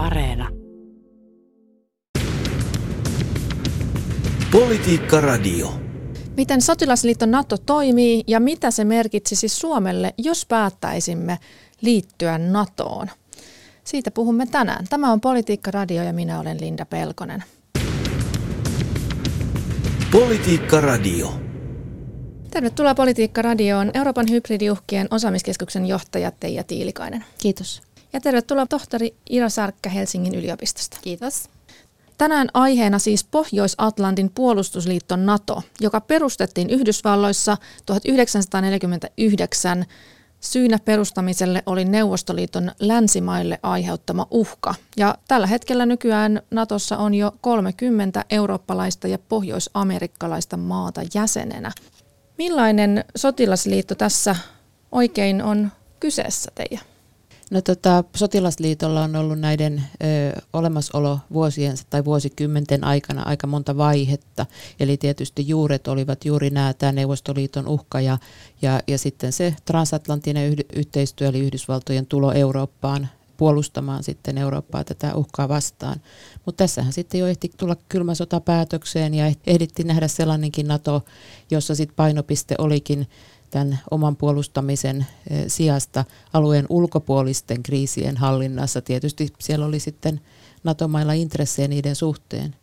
Areena. Politiikka Radio. Miten sotilasliitto NATO toimii ja mitä se merkitsisi Suomelle, jos päättäisimme liittyä NATOon? Siitä puhumme tänään. Tämä on Politiikka Radio ja minä olen Linda Pelkonen. Politiikka Radio. Tervetuloa Politiikka Radioon Euroopan hybridiuhkien osaamiskeskuksen johtaja Teija Tiilikainen. Kiitos. Ja tervetuloa tohtori Ira Sarkka Helsingin yliopistosta. Kiitos. Tänään aiheena siis Pohjois-Atlantin puolustusliitto NATO, joka perustettiin Yhdysvalloissa 1949. Syynä perustamiselle oli Neuvostoliiton länsimaille aiheuttama uhka. Ja tällä hetkellä nykyään Natossa on jo 30 eurooppalaista ja pohjoisamerikkalaista maata jäsenenä. Millainen sotilasliitto tässä oikein on kyseessä teidän? No tota, sotilasliitolla on ollut näiden ö, olemassaolo vuosien tai vuosikymmenten aikana aika monta vaihetta. Eli tietysti juuret olivat juuri nämä, tämä Neuvostoliiton uhka ja, ja, ja sitten se transatlanttinen yh- yhteistyö, eli Yhdysvaltojen tulo Eurooppaan puolustamaan sitten Eurooppaa tätä uhkaa vastaan. Mutta tässähän sitten jo ehti tulla kylmä sota päätökseen ja ehdittiin nähdä sellainenkin NATO, jossa sitten painopiste olikin tämän oman puolustamisen eh, sijasta alueen ulkopuolisten kriisien hallinnassa. Tietysti siellä oli sitten NATO-mailla intressejä niiden suhteen.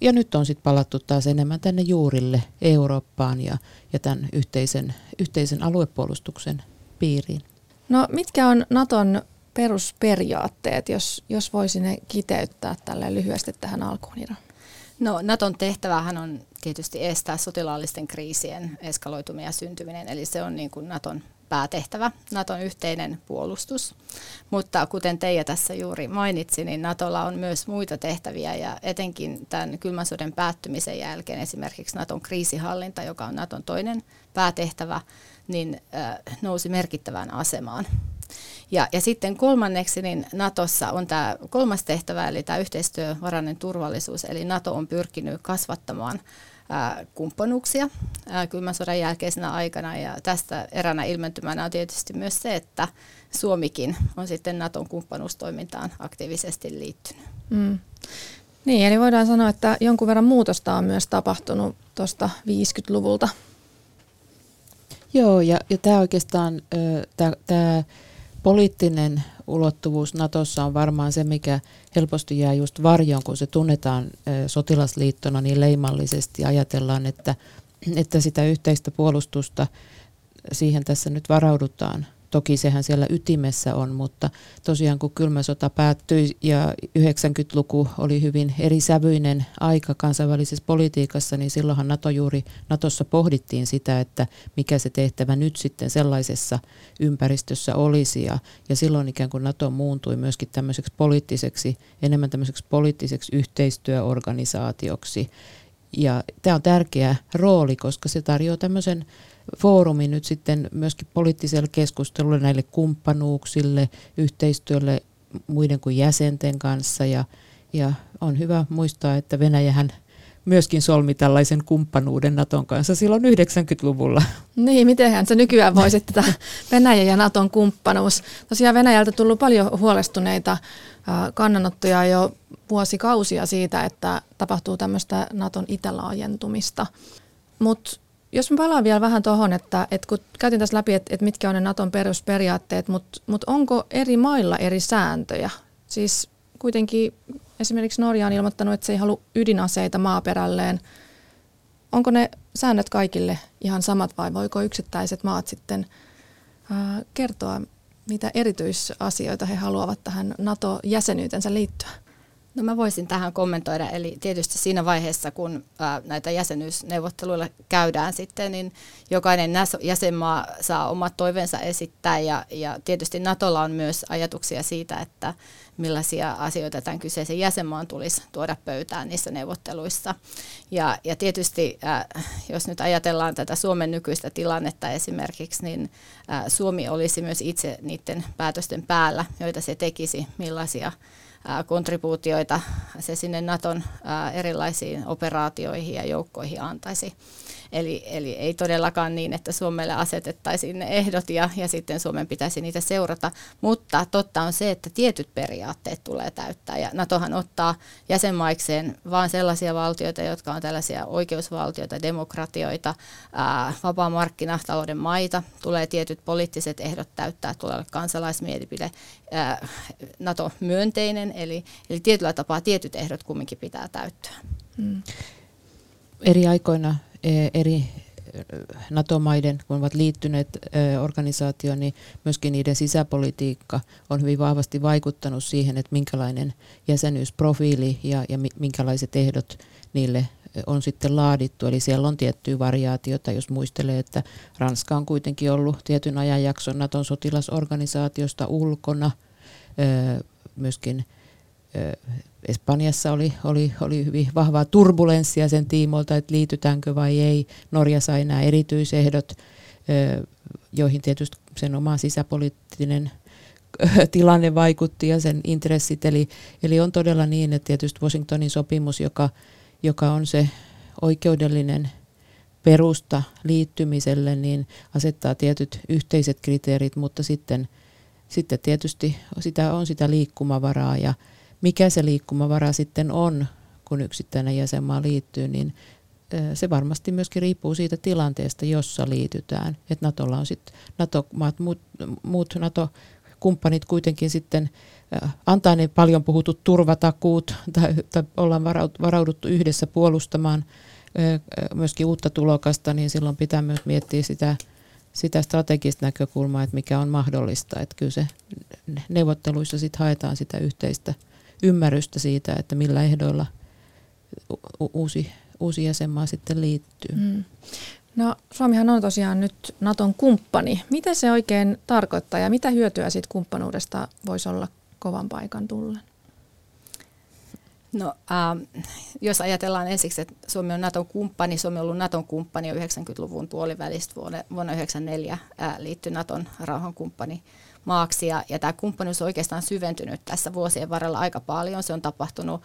Ja nyt on sitten palattu taas enemmän tänne juurille Eurooppaan ja, ja tämän yhteisen, yhteisen aluepuolustuksen piiriin. No mitkä on Naton perusperiaatteet, jos, jos voisi ne kiteyttää tälle lyhyesti tähän alkuun, Ira? No Naton tehtävähän on tietysti estää sotilaallisten kriisien eskaloituminen ja syntyminen, eli se on niin kuin Naton päätehtävä, Naton yhteinen puolustus. Mutta kuten Teija tässä juuri mainitsi, niin Natolla on myös muita tehtäviä ja etenkin tämän kylmän sodan päättymisen jälkeen esimerkiksi Naton kriisihallinta, joka on Naton toinen päätehtävä, niin nousi merkittävään asemaan. Ja, ja sitten kolmanneksi niin Natossa on tämä kolmas tehtävä, eli tämä yhteistyövarainen turvallisuus, eli Nato on pyrkinyt kasvattamaan ää, kumppanuuksia ää, kylmän sodan jälkeisenä aikana, ja tästä eränä ilmentymänä on tietysti myös se, että Suomikin on sitten Naton kumppanuustoimintaan aktiivisesti liittynyt. Mm. Niin, eli voidaan sanoa, että jonkun verran muutosta on myös tapahtunut tuosta 50-luvulta. Joo, ja, ja tämä oikeastaan, tämä poliittinen ulottuvuus Natossa on varmaan se, mikä helposti jää just varjoon, kun se tunnetaan sotilasliittona niin leimallisesti. Ajatellaan, että, että sitä yhteistä puolustusta, siihen tässä nyt varaudutaan – Toki sehän siellä ytimessä on, mutta tosiaan kun kylmä sota päättyi ja 90-luku oli hyvin erisävyinen aika kansainvälisessä politiikassa, niin silloinhan NATO juuri, Natossa pohdittiin sitä, että mikä se tehtävä nyt sitten sellaisessa ympäristössä olisi. Ja, ja silloin ikään kuin NATO muuntui myöskin tämmöiseksi poliittiseksi, enemmän tämmöiseksi poliittiseksi yhteistyöorganisaatioksi. Ja tämä on tärkeä rooli, koska se tarjoaa tämmöisen foorumi nyt sitten myöskin poliittiselle keskustelulle, näille kumppanuuksille, yhteistyölle muiden kuin jäsenten kanssa. Ja, ja on hyvä muistaa, että Venäjähän myöskin solmi tällaisen kumppanuuden Naton kanssa silloin 90-luvulla. Niin, mitenhän se nykyään voisi tätä Venäjä ja Naton kumppanuus. Tosiaan Venäjältä tullut paljon huolestuneita kannanottoja jo vuosikausia siitä, että tapahtuu tämmöistä Naton itälaajentumista. Mutta jos mä palaan vielä vähän tuohon, että, että kun käytin tässä läpi, että, että mitkä on ne Naton perusperiaatteet, mutta, mutta onko eri mailla eri sääntöjä? Siis kuitenkin esimerkiksi Norja on ilmoittanut, että se ei halua ydinaseita maaperälleen. Onko ne säännöt kaikille ihan samat vai voiko yksittäiset maat sitten kertoa, mitä erityisasioita he haluavat tähän NATO-jäsenyytensä liittyä? No mä voisin tähän kommentoida, eli tietysti siinä vaiheessa, kun ää, näitä jäsenyysneuvotteluilla käydään sitten, niin jokainen jäsenmaa saa omat toiveensa esittää, ja, ja tietysti Natolla on myös ajatuksia siitä, että millaisia asioita tämän kyseisen jäsenmaan tulisi tuoda pöytään niissä neuvotteluissa. Ja, ja tietysti, ää, jos nyt ajatellaan tätä Suomen nykyistä tilannetta esimerkiksi, niin ää, Suomi olisi myös itse niiden päätösten päällä, joita se tekisi, millaisia kontribuutioita se sinne Naton erilaisiin operaatioihin ja joukkoihin antaisi. Eli, eli ei todellakaan niin, että Suomelle asetettaisiin ne ehdot ja, ja sitten Suomen pitäisi niitä seurata, mutta totta on se, että tietyt periaatteet tulee täyttää ja NATOhan ottaa jäsenmaikseen vain sellaisia valtioita, jotka on tällaisia oikeusvaltioita, demokratioita, ää, vapaa markkinatalouden maita, tulee tietyt poliittiset ehdot täyttää, tulee olla kansalaismielipide, ää, NATO-myönteinen, eli, eli tietyllä tapaa tietyt ehdot kumminkin pitää täyttää. Mm. Eri aikoina eri NATO-maiden, kun ovat liittyneet organisaatioon, niin myöskin niiden sisäpolitiikka on hyvin vahvasti vaikuttanut siihen, että minkälainen jäsenyysprofiili ja, ja minkälaiset ehdot niille on sitten laadittu. Eli siellä on tiettyä variaatiota, jos muistelee, että Ranska on kuitenkin ollut tietyn ajanjakson Naton sotilasorganisaatiosta ulkona. Myöskin Espanjassa oli, oli, oli hyvin vahvaa turbulenssia sen tiimoilta, että liitytäänkö vai ei. Norja sai nämä erityisehdot, joihin tietysti sen oma sisäpoliittinen tilanne vaikutti ja sen intressit. Eli, eli on todella niin, että tietysti Washingtonin sopimus, joka, joka on se oikeudellinen perusta liittymiselle, niin asettaa tietyt yhteiset kriteerit, mutta sitten, sitten tietysti sitä on sitä liikkumavaraa ja, mikä se liikkumavara sitten on, kun yksittäinen jäsenmaa liittyy, niin se varmasti myöskin riippuu siitä tilanteesta, jossa liitytään. Että Natolla on sitten, NATO-maat, muut, muut NATO-kumppanit kuitenkin sitten antaa ne paljon puhutut turvatakuut tai, tai ollaan varauduttu yhdessä puolustamaan myöskin uutta tulokasta, niin silloin pitää myös miettiä sitä, sitä strategista näkökulmaa, että mikä on mahdollista. Että kyllä se neuvotteluissa sitten haetaan sitä yhteistä – ymmärrystä siitä, että millä ehdoilla uusi, uusi jäsenmaa sitten liittyy. Mm. No Suomihan on tosiaan nyt Naton kumppani. Mitä se oikein tarkoittaa ja mitä hyötyä siitä kumppanuudesta voisi olla kovan paikan tullen? No, äh, jos ajatellaan ensiksi, että Suomi on Naton kumppani, Suomi on ollut Naton kumppani jo 90-luvun puolivälistä vuonna, vuonna 1994 äh, liittyi Naton rauhankumppani maaksi. Ja, ja tämä kumppanuus on oikeastaan syventynyt tässä vuosien varrella aika paljon. Se on tapahtunut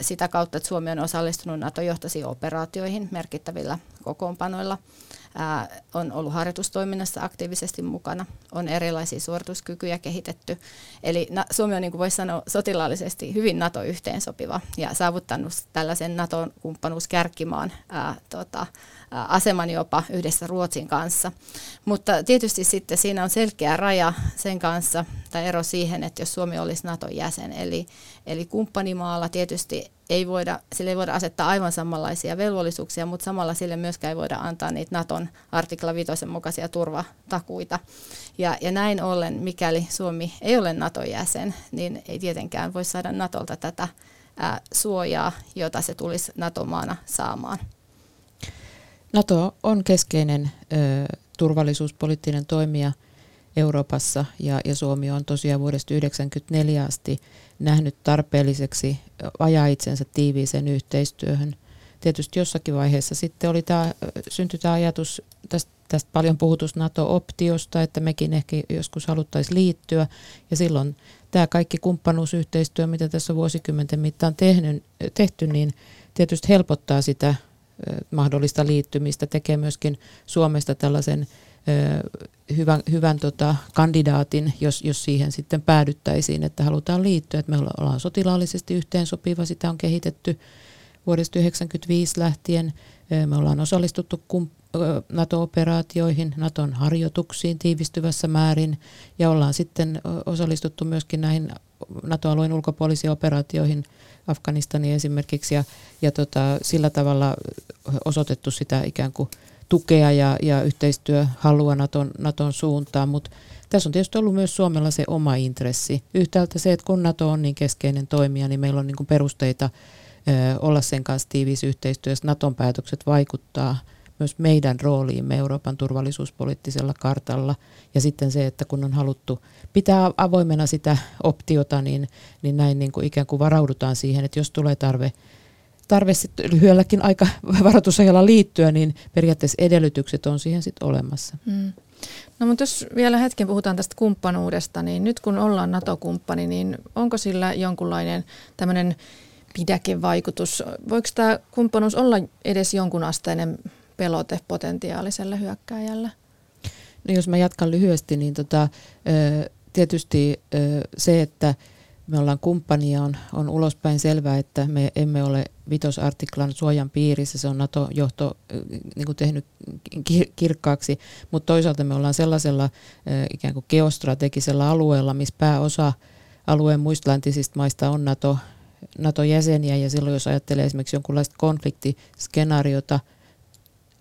sitä kautta, että Suomi on osallistunut NATO-johtoisiin operaatioihin merkittävillä kokoonpanoilla. Ää, on ollut harjoitustoiminnassa aktiivisesti mukana, on erilaisia suorituskykyjä kehitetty. Eli na, Suomi on, niin kuin voisi sanoa, sotilaallisesti hyvin NATO-yhteensopiva ja saavuttanut tällaisen NATO-kumppanuuskärkimaan ää, tota, aseman jopa yhdessä Ruotsin kanssa. Mutta tietysti sitten siinä on selkeä raja sen kanssa, tai ero siihen, että jos Suomi olisi Naton jäsen, eli, eli kumppanimaalla tietysti ei voida, sille ei voida asettaa aivan samanlaisia velvollisuuksia, mutta samalla sille myöskään ei voida antaa niitä Naton artikla 5 mukaisia turvatakuita. Ja, ja näin ollen, mikäli Suomi ei ole Naton jäsen, niin ei tietenkään voi saada Natolta tätä ää, suojaa, jota se tulisi NATO-maana saamaan. NATO on keskeinen ö, turvallisuuspoliittinen toimija Euroopassa ja, ja Suomi on tosiaan vuodesta 1994 asti nähnyt tarpeelliseksi ajaa itsensä tiiviiseen yhteistyöhön. Tietysti jossakin vaiheessa sitten oli tämä, syntyi tämä ajatus tästä, tästä paljon puhutusta NATO-optiosta, että mekin ehkä joskus haluttaisiin liittyä. Ja silloin tämä kaikki kumppanuusyhteistyö, mitä tässä vuosikymmenten mittaan tehnyt, tehty, niin tietysti helpottaa sitä mahdollista liittymistä, tekee myöskin Suomesta tällaisen hyvän, hyvän tota, kandidaatin, jos, jos siihen sitten päädyttäisiin, että halutaan liittyä. Että me ollaan sotilaallisesti yhteensopiva, sitä on kehitetty vuodesta 1995 lähtien. Me ollaan osallistuttu NATO-operaatioihin, Naton harjoituksiin tiivistyvässä määrin ja ollaan sitten osallistuttu myöskin näihin NATO-alueen ulkopuolisiin operaatioihin Afganistaniin esimerkiksi ja, ja tota, sillä tavalla osoitettu sitä ikään kuin tukea ja, ja yhteistyöhalua Naton, Naton suuntaan, mutta tässä on tietysti ollut myös Suomella se oma intressi. Yhtäältä se, että kun Nato on niin keskeinen toimija, niin meillä on niin perusteita ö, olla sen kanssa tiiviissä yhteistyössä. Naton päätökset vaikuttaa myös meidän rooliimme Euroopan turvallisuuspoliittisella kartalla. Ja sitten se, että kun on haluttu pitää avoimena sitä optiota, niin, niin näin niin kuin ikään kuin varaudutaan siihen, että jos tulee tarve tarve sitten lyhyelläkin aika varoitusajalla liittyä, niin periaatteessa edellytykset on siihen sitten olemassa. Hmm. No mutta jos vielä hetken puhutaan tästä kumppanuudesta, niin nyt kun ollaan NATO-kumppani, niin onko sillä jonkunlainen tämmöinen pidäkevaikutus? Voiko tämä kumppanuus olla edes jonkun asteinen pelote potentiaaliselle hyökkääjälle? No jos mä jatkan lyhyesti, niin tota, tietysti se, että me ollaan kumppania, on, on ulospäin selvää, että me emme ole vitosartiklan suojan piirissä. Se on NATO-johto niin kuin tehnyt kirkkaaksi, mutta toisaalta me ollaan sellaisella ikään kuin geostrategisella alueella, missä pääosa alueen muista läntisistä maista on NATO, NATO-jäseniä ja silloin jos ajattelee esimerkiksi jonkunlaista konfliktiskenaariota,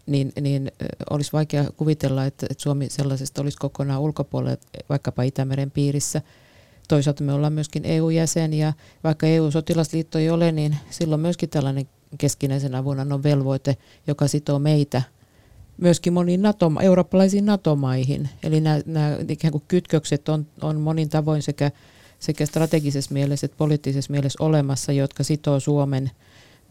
niin, niin olisi vaikea kuvitella, että, että Suomi sellaisesta olisi kokonaan ulkopuolella, vaikkapa Itämeren piirissä – toisaalta me ollaan myöskin EU-jäsen ja vaikka EU-sotilasliitto ei ole, niin silloin myöskin tällainen keskinäisen avunannon velvoite, joka sitoo meitä myöskin moniin NATO, eurooppalaisiin NATO-maihin. Eli nämä, nämä ikään kuin kytkökset on, on monin tavoin sekä, sekä strategisessa mielessä että poliittisessa mielessä olemassa, jotka sitoo Suomen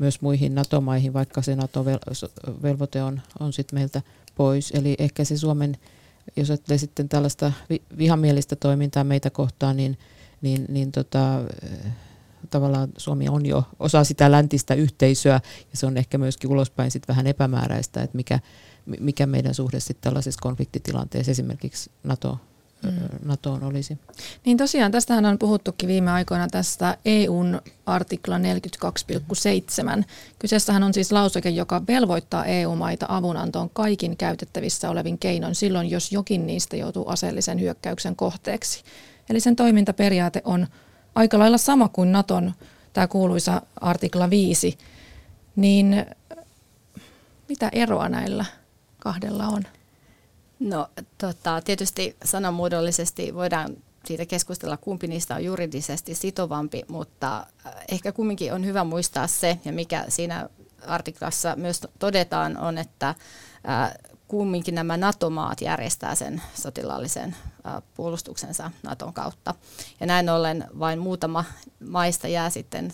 myös muihin NATO-maihin, vaikka se NATO-velvoite on, on sitten meiltä pois. Eli ehkä se Suomen jos ajattelee sitten tällaista vihamielistä toimintaa meitä kohtaan, niin, niin, niin tota, eh, tavallaan Suomi on jo osa sitä läntistä yhteisöä ja se on ehkä myöskin ulospäin sitten vähän epämääräistä, että mikä, mikä meidän suhde sitten tällaisessa konfliktitilanteessa esimerkiksi NATO. NATOon olisi. Niin tosiaan, tästähän on puhuttukin viime aikoina tästä EUn artikla 42,7. Kyseessähän on siis lauseke, joka velvoittaa EU-maita avunantoon kaikin käytettävissä olevin keinoin silloin, jos jokin niistä joutuu aseellisen hyökkäyksen kohteeksi. Eli sen toimintaperiaate on aika lailla sama kuin Naton tämä kuuluisa artikla 5. Niin mitä eroa näillä kahdella on? No tota, tietysti sanamuodollisesti voidaan siitä keskustella, kumpi niistä on juridisesti sitovampi, mutta äh, ehkä kumminkin on hyvä muistaa se, ja mikä siinä artiklassa myös todetaan, on, että äh, kumminkin nämä NATO-maat järjestää sen sotilaallisen äh, puolustuksensa Naton kautta. Ja näin ollen vain muutama maista jää sitten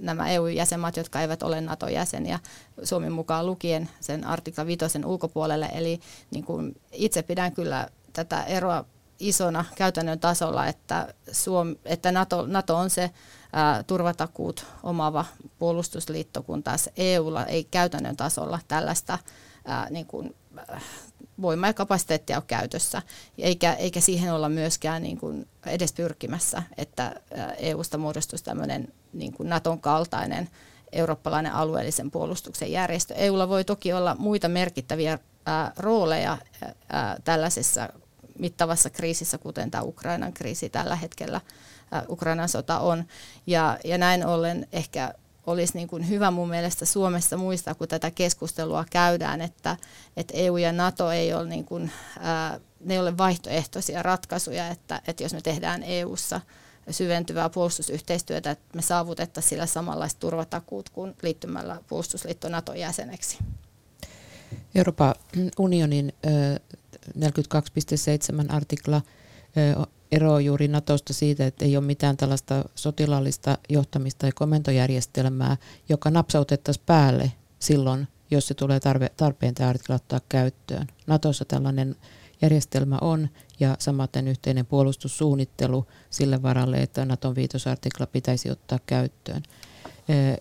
nämä EU-jäsenmaat, jotka eivät ole NATO-jäseniä, Suomen mukaan lukien sen artikla 5 ulkopuolelle. Eli niin kuin itse pidän kyllä tätä eroa isona käytännön tasolla, että, Suom, että NATO, NATO on se ää, turvatakuut omaava puolustusliitto, kun taas EUlla ei käytännön tasolla tällaista ää, niin kuin, voima- ja kapasiteettia ole käytössä, eikä, eikä siihen olla myöskään niin kuin edes pyrkimässä, että EUsta muodostuisi tämmöinen niin kuin Naton kaltainen eurooppalainen alueellisen puolustuksen järjestö. EUlla voi toki olla muita merkittäviä ää, rooleja ää, tällaisessa mittavassa kriisissä, kuten tämä Ukrainan kriisi tällä hetkellä, ää, Ukrainan sota on. Ja, ja näin ollen ehkä olisi niin kuin hyvä mun mielestä Suomessa muistaa, kun tätä keskustelua käydään, että, että EU ja NATO ei ole, niin kuin, ää, ne ei ole vaihtoehtoisia ratkaisuja, että, että jos me tehdään EUssa syventyvää puolustusyhteistyötä, että me saavutettaisiin sillä samanlaiset turvatakuut kuin liittymällä puolustusliitto NATO-jäseneksi. Euroopan unionin 42.7 artikla eroaa juuri Natosta siitä, että ei ole mitään tällaista sotilaallista johtamista tai komentojärjestelmää, joka napsautettaisiin päälle silloin, jos se tulee tarve, tarpeen tämä artikla ottaa käyttöön. Natossa tällainen järjestelmä on ja samaten yhteinen puolustussuunnittelu sille varalle, että Naton viitosartikla pitäisi ottaa käyttöön.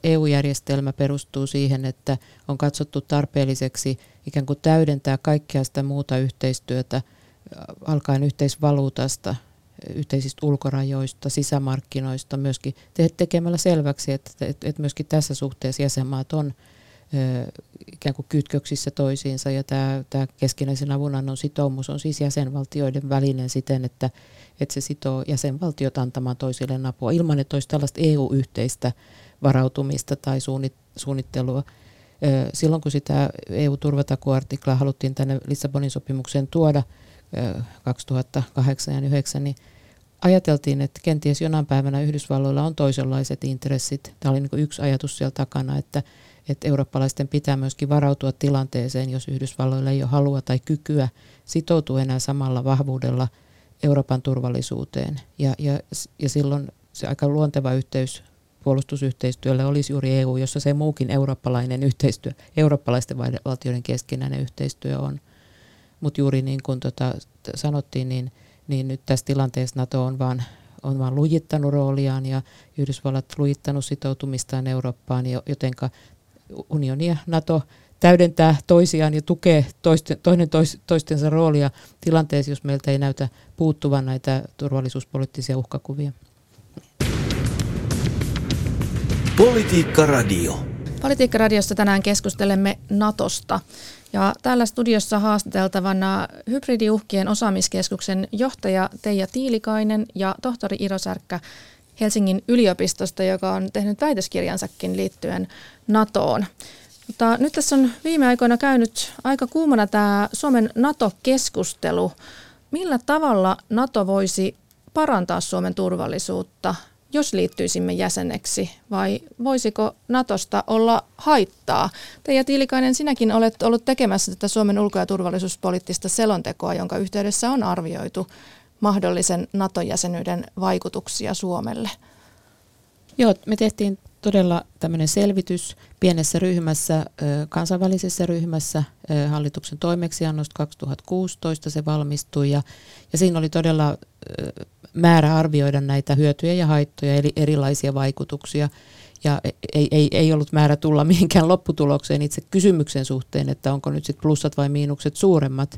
EU-järjestelmä perustuu siihen, että on katsottu tarpeelliseksi ikään kuin täydentää kaikkea sitä muuta yhteistyötä, alkaen yhteisvaluutasta, yhteisistä ulkorajoista, sisämarkkinoista, myöskin tekemällä selväksi, että, että myöskin tässä suhteessa jäsenmaat on ikään kuin kytköksissä toisiinsa ja tämä, tämä keskinäisen avunannon sitoumus on siis jäsenvaltioiden välinen siten, että, että se sitoo jäsenvaltiot antamaan toisille apua ilman, että olisi tällaista EU-yhteistä varautumista tai suunnittelua. Silloin kun sitä EU-turvatakuartiklaa haluttiin tänne Lissabonin sopimukseen tuoda 2008 ja 2009, niin ajateltiin, että kenties jonain päivänä Yhdysvalloilla on toisenlaiset intressit. Tämä oli niin yksi ajatus siellä takana, että, että eurooppalaisten pitää myöskin varautua tilanteeseen, jos Yhdysvalloilla ei ole halua tai kykyä sitoutua enää samalla vahvuudella Euroopan turvallisuuteen. Ja, ja, ja silloin se aika luonteva yhteys puolustusyhteistyölle olisi juuri EU, jossa se muukin eurooppalainen yhteistyö, eurooppalaisten valtioiden keskinäinen yhteistyö on. Mutta juuri niin kuin tota sanottiin, niin, niin nyt tässä tilanteessa NATO on vaan, on vaan lujittanut rooliaan ja Yhdysvallat lujittanut sitoutumistaan Eurooppaan, jotenka unioni ja NATO täydentää toisiaan ja tukee toisten, toinen tois, toistensa roolia tilanteessa, jos meiltä ei näytä puuttuvan näitä turvallisuuspoliittisia uhkakuvia. Politiikka Radio. Politiikkaradiossa tänään keskustelemme Natosta. Ja täällä studiossa haastateltavana hybridiuhkien osaamiskeskuksen johtaja Teija Tiilikainen ja tohtori Iro Särkkä Helsingin yliopistosta, joka on tehnyt väitöskirjansakin liittyen NATOon. Mutta nyt tässä on viime aikoina käynyt aika kuumana tämä Suomen NATO-keskustelu. Millä tavalla NATO voisi parantaa Suomen turvallisuutta jos liittyisimme jäseneksi, vai voisiko Natosta olla haittaa? Teija Tiilikainen, sinäkin olet ollut tekemässä tätä Suomen ulko- ja turvallisuuspoliittista selontekoa, jonka yhteydessä on arvioitu mahdollisen NATO-jäsenyyden vaikutuksia Suomelle. Joo, me tehtiin todella tämmöinen selvitys pienessä ryhmässä, kansainvälisessä ryhmässä hallituksen toimeksiannosta 2016 se valmistui ja, ja siinä oli todella määrä arvioida näitä hyötyjä ja haittoja eli erilaisia vaikutuksia. Ja ei, ei, ei ollut määrä tulla mihinkään lopputulokseen itse kysymyksen suhteen, että onko nyt sitten plussat vai miinukset suuremmat.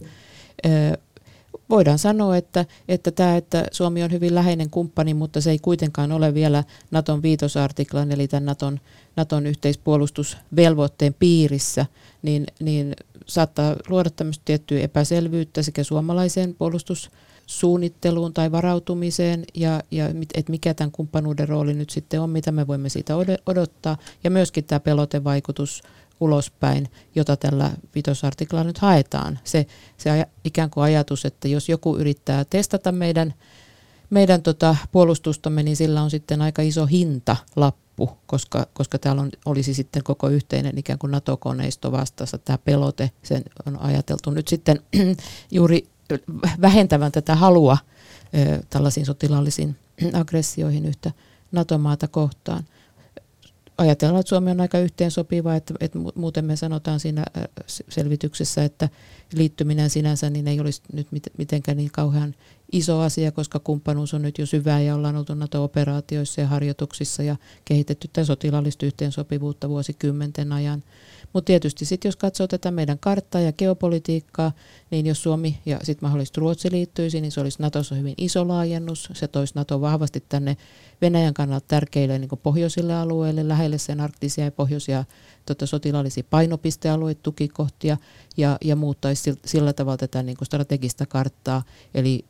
Voidaan sanoa, että, että tämä, että Suomi on hyvin läheinen kumppani, mutta se ei kuitenkaan ole vielä Naton viitosartiklan, eli tämän Naton, Naton yhteispuolustusvelvoitteen piirissä, niin, niin saattaa luoda tämmöistä tiettyä epäselvyyttä sekä suomalaiseen puolustussuunnitteluun tai varautumiseen ja, ja että mikä tämän kumppanuuden rooli nyt sitten on, mitä me voimme siitä odottaa ja myöskin tämä pelotevaikutus ulospäin, jota tällä vitosartiklalla nyt haetaan. Se, se ikään kuin ajatus, että jos joku yrittää testata meidän, meidän tota puolustustamme, niin sillä on sitten aika iso hinta lappu, koska, koska täällä on, olisi sitten koko yhteinen ikään kuin NATO-koneisto vastassa. Tämä pelote, sen on ajateltu nyt sitten juuri vähentävän tätä halua tällaisiin sotilaallisiin aggressioihin yhtä NATO-maata kohtaan. Ajatellaan, että Suomi on aika yhteensopiva, että, että muuten me sanotaan siinä selvityksessä, että liittyminen sinänsä niin ei olisi nyt mitenkään niin kauhean iso asia, koska kumppanuus on nyt jo syvää ja ollaan oltu NATO-operaatioissa ja harjoituksissa ja kehitetty tätä sotilaallista yhteensopivuutta vuosikymmenten ajan. Mutta tietysti sitten jos katsoo tätä meidän karttaa ja geopolitiikkaa, niin jos Suomi ja sitten mahdollisesti Ruotsi liittyisi, niin se olisi Natossa hyvin iso laajennus. Se toisi Nato vahvasti tänne Venäjän kannalta tärkeille niin pohjoisille alueille, lähelle sen arktisia ja pohjoisia tota, sotilaallisia painopistealueita, tukikohtia ja, ja muuttaisi sillä tavalla tätä niin strategista karttaa. Eli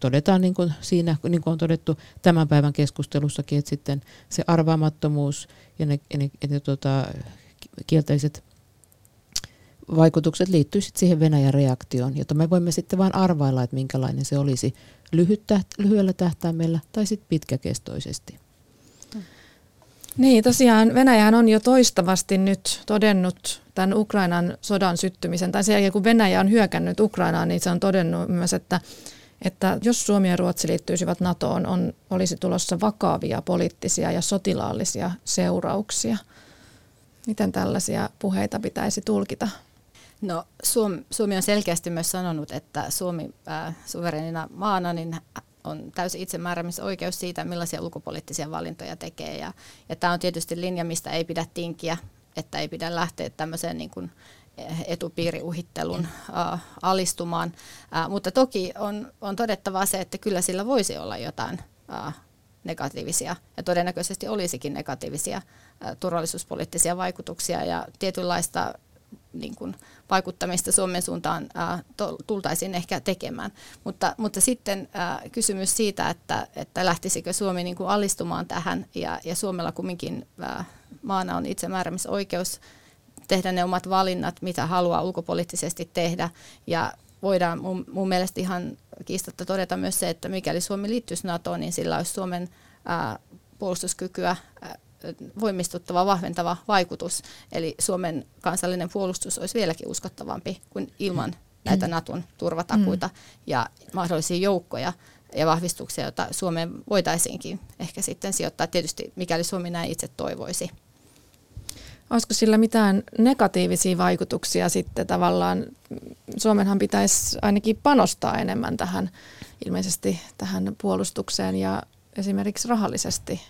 todetaan niin kuin siinä, niin kuin on todettu tämän päivän keskustelussakin, että sitten se arvaamattomuus ja ne, ne, ne, ne tota, kielteiset vaikutukset liittyisivät siihen Venäjän reaktioon, jota me voimme sitten vain arvailla, että minkälainen se olisi lyhyttä, lyhyellä tähtäimellä tai sitten pitkäkestoisesti. Niin, tosiaan Venäjähän on jo toistavasti nyt todennut tämän Ukrainan sodan syttymisen, tai sen jälkeen kun Venäjä on hyökännyt Ukrainaan, niin se on todennut myös, että, että jos Suomi ja Ruotsi liittyisivät NATOon, on, olisi tulossa vakavia poliittisia ja sotilaallisia seurauksia. Miten tällaisia puheita pitäisi tulkita? No, Suomi, Suomi on selkeästi myös sanonut, että Suomi äh, suverenina maana niin on täysin itsemääräämisoikeus siitä, millaisia ulkopoliittisia valintoja tekee. Ja, ja tämä on tietysti linja, mistä ei pidä tinkiä, että ei pidä lähteä tämmöiseen niin kuin etupiiriuhittelun äh, alistumaan. Äh, mutta toki on, on todettava se, että kyllä sillä voisi olla jotain äh, negatiivisia ja todennäköisesti olisikin negatiivisia äh, turvallisuuspoliittisia vaikutuksia ja tietynlaista niin kuin, vaikuttamista Suomen suuntaan ää, to, tultaisiin ehkä tekemään. Mutta, mutta sitten ää, kysymys siitä, että, että lähtisikö Suomi niin kuin alistumaan tähän ja, ja Suomella kumminkin ää, maana on itsemääräämisoikeus tehdä ne omat valinnat, mitä haluaa ulkopoliittisesti tehdä ja voidaan mun, mun mielestä ihan kiistatta todeta myös se, että mikäli Suomi liittyisi NATOon, niin sillä olisi Suomen ää, puolustuskykyä ää, voimistuttava, vahventava vaikutus. Eli Suomen kansallinen puolustus olisi vieläkin uskottavampi kuin ilman näitä Naton turvatakuita mm. ja mahdollisia joukkoja ja vahvistuksia, joita Suomeen voitaisiinkin ehkä sitten sijoittaa, tietysti mikäli Suomi näin itse toivoisi. Olisiko sillä mitään negatiivisia vaikutuksia sitten tavallaan? Suomenhan pitäisi ainakin panostaa enemmän tähän ilmeisesti tähän puolustukseen ja esimerkiksi rahallisesti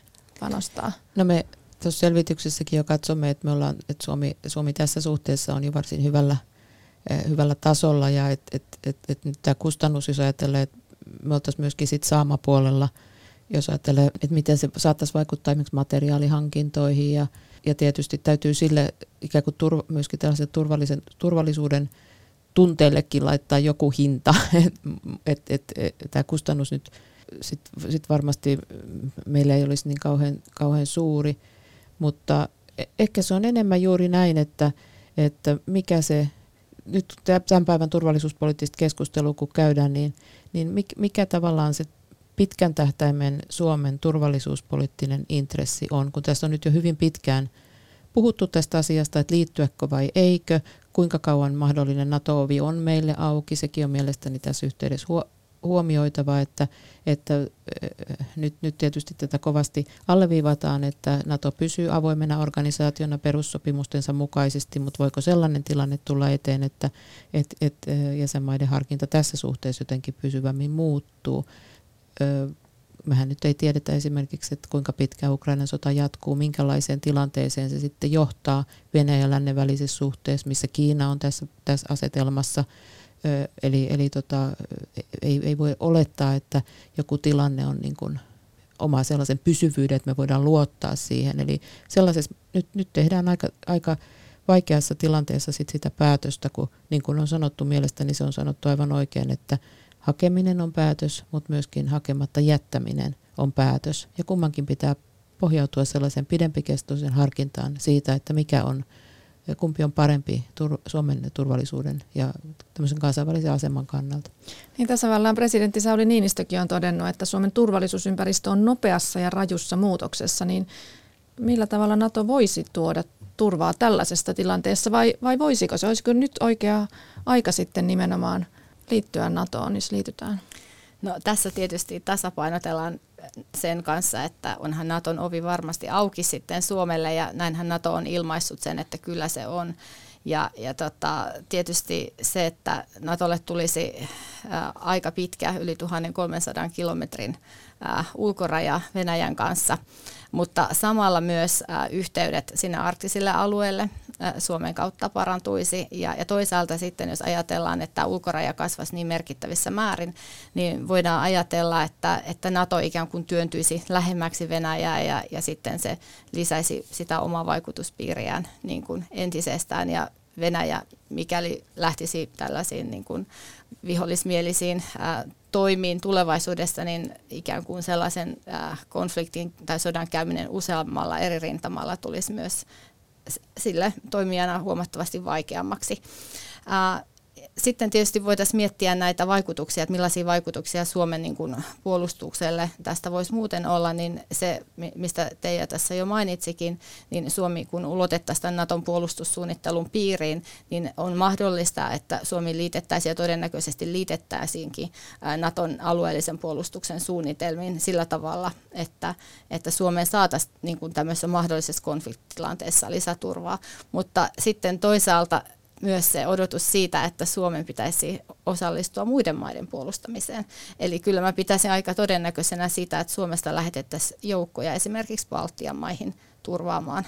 panostaa? No me tuossa selvityksessäkin jo katsomme, että, me ollaan, että Suomi, Suomi tässä suhteessa on jo varsin hyvällä, hyvällä tasolla ja että et, et, et nyt tämä kustannus, jos ajatellaan, että me oltaisiin myöskin sit saamapuolella, jos ajattelee, että miten se saattaisi vaikuttaa esimerkiksi materiaalihankintoihin ja, ja tietysti täytyy sille ikään kuin turva, myöskin tällaisen turvallisen, turvallisuuden tunteellekin laittaa joku hinta, että et, et, et, tämä kustannus nyt sitten sit varmasti meillä ei olisi niin kauhean, kauhean suuri, mutta e, ehkä se on enemmän juuri näin, että, että mikä se, nyt tämän päivän turvallisuuspoliittista keskustelua kun käydään, niin, niin mikä tavallaan se pitkän tähtäimen Suomen turvallisuuspoliittinen intressi on, kun tässä on nyt jo hyvin pitkään puhuttu tästä asiasta, että liittyäkö vai eikö, kuinka kauan mahdollinen NATO-ovi on meille auki, sekin on mielestäni tässä yhteydessä huomioitava, että, että nyt, nyt tietysti tätä kovasti alleviivataan, että NATO pysyy avoimena organisaationa perussopimustensa mukaisesti, mutta voiko sellainen tilanne tulla eteen, että että että jäsenmaiden harkinta tässä suhteessa jotenkin pysyvämmin muuttuu? Mehän nyt ei tiedetä esimerkiksi, että kuinka pitkä Ukrainan sota jatkuu, minkälaiseen tilanteeseen se sitten johtaa Venäjän ja lännen välisessä suhteessa, missä Kiina on tässä, tässä asetelmassa – Eli, eli tota, ei, ei voi olettaa, että joku tilanne on niin kuin oma sellaisen pysyvyyden, että me voidaan luottaa siihen. Eli sellaisessa, nyt, nyt tehdään aika, aika vaikeassa tilanteessa sit sitä päätöstä, kun niin kuin on sanottu mielestäni, se on sanottu aivan oikein, että hakeminen on päätös, mutta myöskin hakematta jättäminen on päätös. Ja kummankin pitää pohjautua sellaisen pidempikestoisen harkintaan siitä, että mikä on kumpi on parempi tur- Suomen turvallisuuden ja tämmöisen kansainvälisen aseman kannalta. Niin tasavallan presidentti Sauli Niinistökin on todennut, että Suomen turvallisuusympäristö on nopeassa ja rajussa muutoksessa, niin millä tavalla NATO voisi tuoda turvaa tällaisesta tilanteessa vai, vai voisiko se? Olisiko nyt oikea aika sitten nimenomaan liittyä NATOon, jos liitytään? No tässä tietysti tasapainotellaan sen kanssa, että onhan Naton ovi varmasti auki sitten Suomelle ja näinhän Nato on ilmaissut sen, että kyllä se on. Ja, ja tota, tietysti se, että Natolle tulisi ää, aika pitkä, yli 1300 kilometrin ää, ulkoraja Venäjän kanssa, mutta samalla myös yhteydet sinne arktisille alueelle Suomen kautta parantuisi. Ja, ja toisaalta sitten, jos ajatellaan, että ulkoraja kasvaisi niin merkittävissä määrin, niin voidaan ajatella, että, että NATO ikään kuin työntyisi lähemmäksi Venäjää ja, ja sitten se lisäisi sitä omaa vaikutuspiiriään niin kuin entisestään. Ja Venäjä, mikäli lähtisi tällaisiin niin kuin vihollismielisiin ää, toimiin tulevaisuudessa, niin ikään kuin sellaisen ää, konfliktin tai sodan käyminen useammalla eri rintamalla tulisi myös sille toimijana huomattavasti vaikeammaksi. Sitten tietysti voitaisiin miettiä näitä vaikutuksia, että millaisia vaikutuksia Suomen niin kuin puolustukselle tästä voisi muuten olla, niin se, mistä Teija tässä jo mainitsikin, niin Suomi kun ulotettaisiin tämän Naton puolustussuunnittelun piiriin, niin on mahdollista, että Suomi liitettäisiin ja todennäköisesti liitettäisiinkin Naton alueellisen puolustuksen suunnitelmiin sillä tavalla, että, että Suomeen saataisiin niin kuin tämmöisessä mahdollisessa konfliktitilanteessa lisäturvaa, mutta sitten toisaalta myös se odotus siitä, että Suomen pitäisi osallistua muiden maiden puolustamiseen. Eli kyllä mä pitäisin aika todennäköisenä sitä, että Suomesta lähetettäisiin joukkoja esimerkiksi Baltian maihin turvaamaan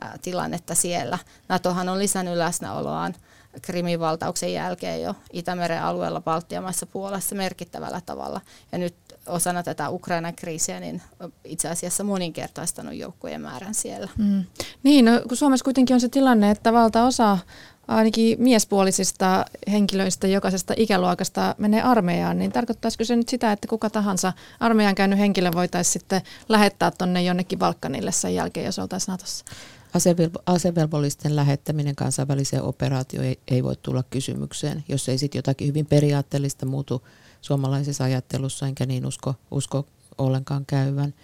ää, tilannetta siellä. NATOhan on lisännyt läsnäoloaan Krimin valtauksen jälkeen jo Itämeren alueella Baltian maissa Puolassa merkittävällä tavalla. Ja nyt osana tätä Ukrainan kriisiä niin itse asiassa moninkertaistanut joukkojen määrän siellä. Mm. Niin, no, kun Suomessa kuitenkin on se tilanne, että valtaosa ainakin miespuolisista henkilöistä jokaisesta ikäluokasta menee armeijaan, niin tarkoittaisiko se nyt sitä, että kuka tahansa armeijan käynyt henkilö voitaisiin sitten lähettää tuonne jonnekin Balkanille sen jälkeen, jos oltaisiin Natossa? Asevelvollisten lähettäminen kansainväliseen operaatioon ei, ei voi tulla kysymykseen, jos ei sitten jotakin hyvin periaatteellista muutu suomalaisessa ajattelussa, enkä niin usko, usko ollenkaan käyvän.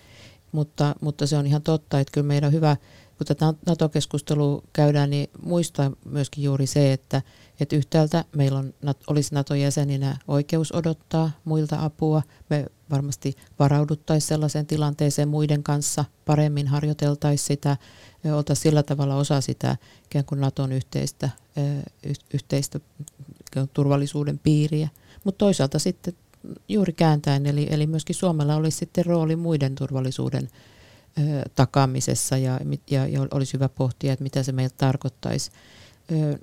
Mutta, mutta se on ihan totta, että kyllä meidän on hyvä kun tätä NATO-keskustelua käydään, niin muistaa myöskin juuri se, että, että yhtäältä meillä on, olisi NATO-jäseninä oikeus odottaa muilta apua. Me varmasti varauduttaisiin sellaiseen tilanteeseen muiden kanssa, paremmin harjoiteltaisiin sitä, oltaisiin sillä tavalla osa sitä ikään kuin NATOn yhteistä, yhteistä turvallisuuden piiriä. Mutta toisaalta sitten juuri kääntäen, eli, eli myöskin Suomella olisi sitten rooli muiden turvallisuuden takaamisessa ja, ja, ja olisi hyvä pohtia, että mitä se meiltä tarkoittaisi.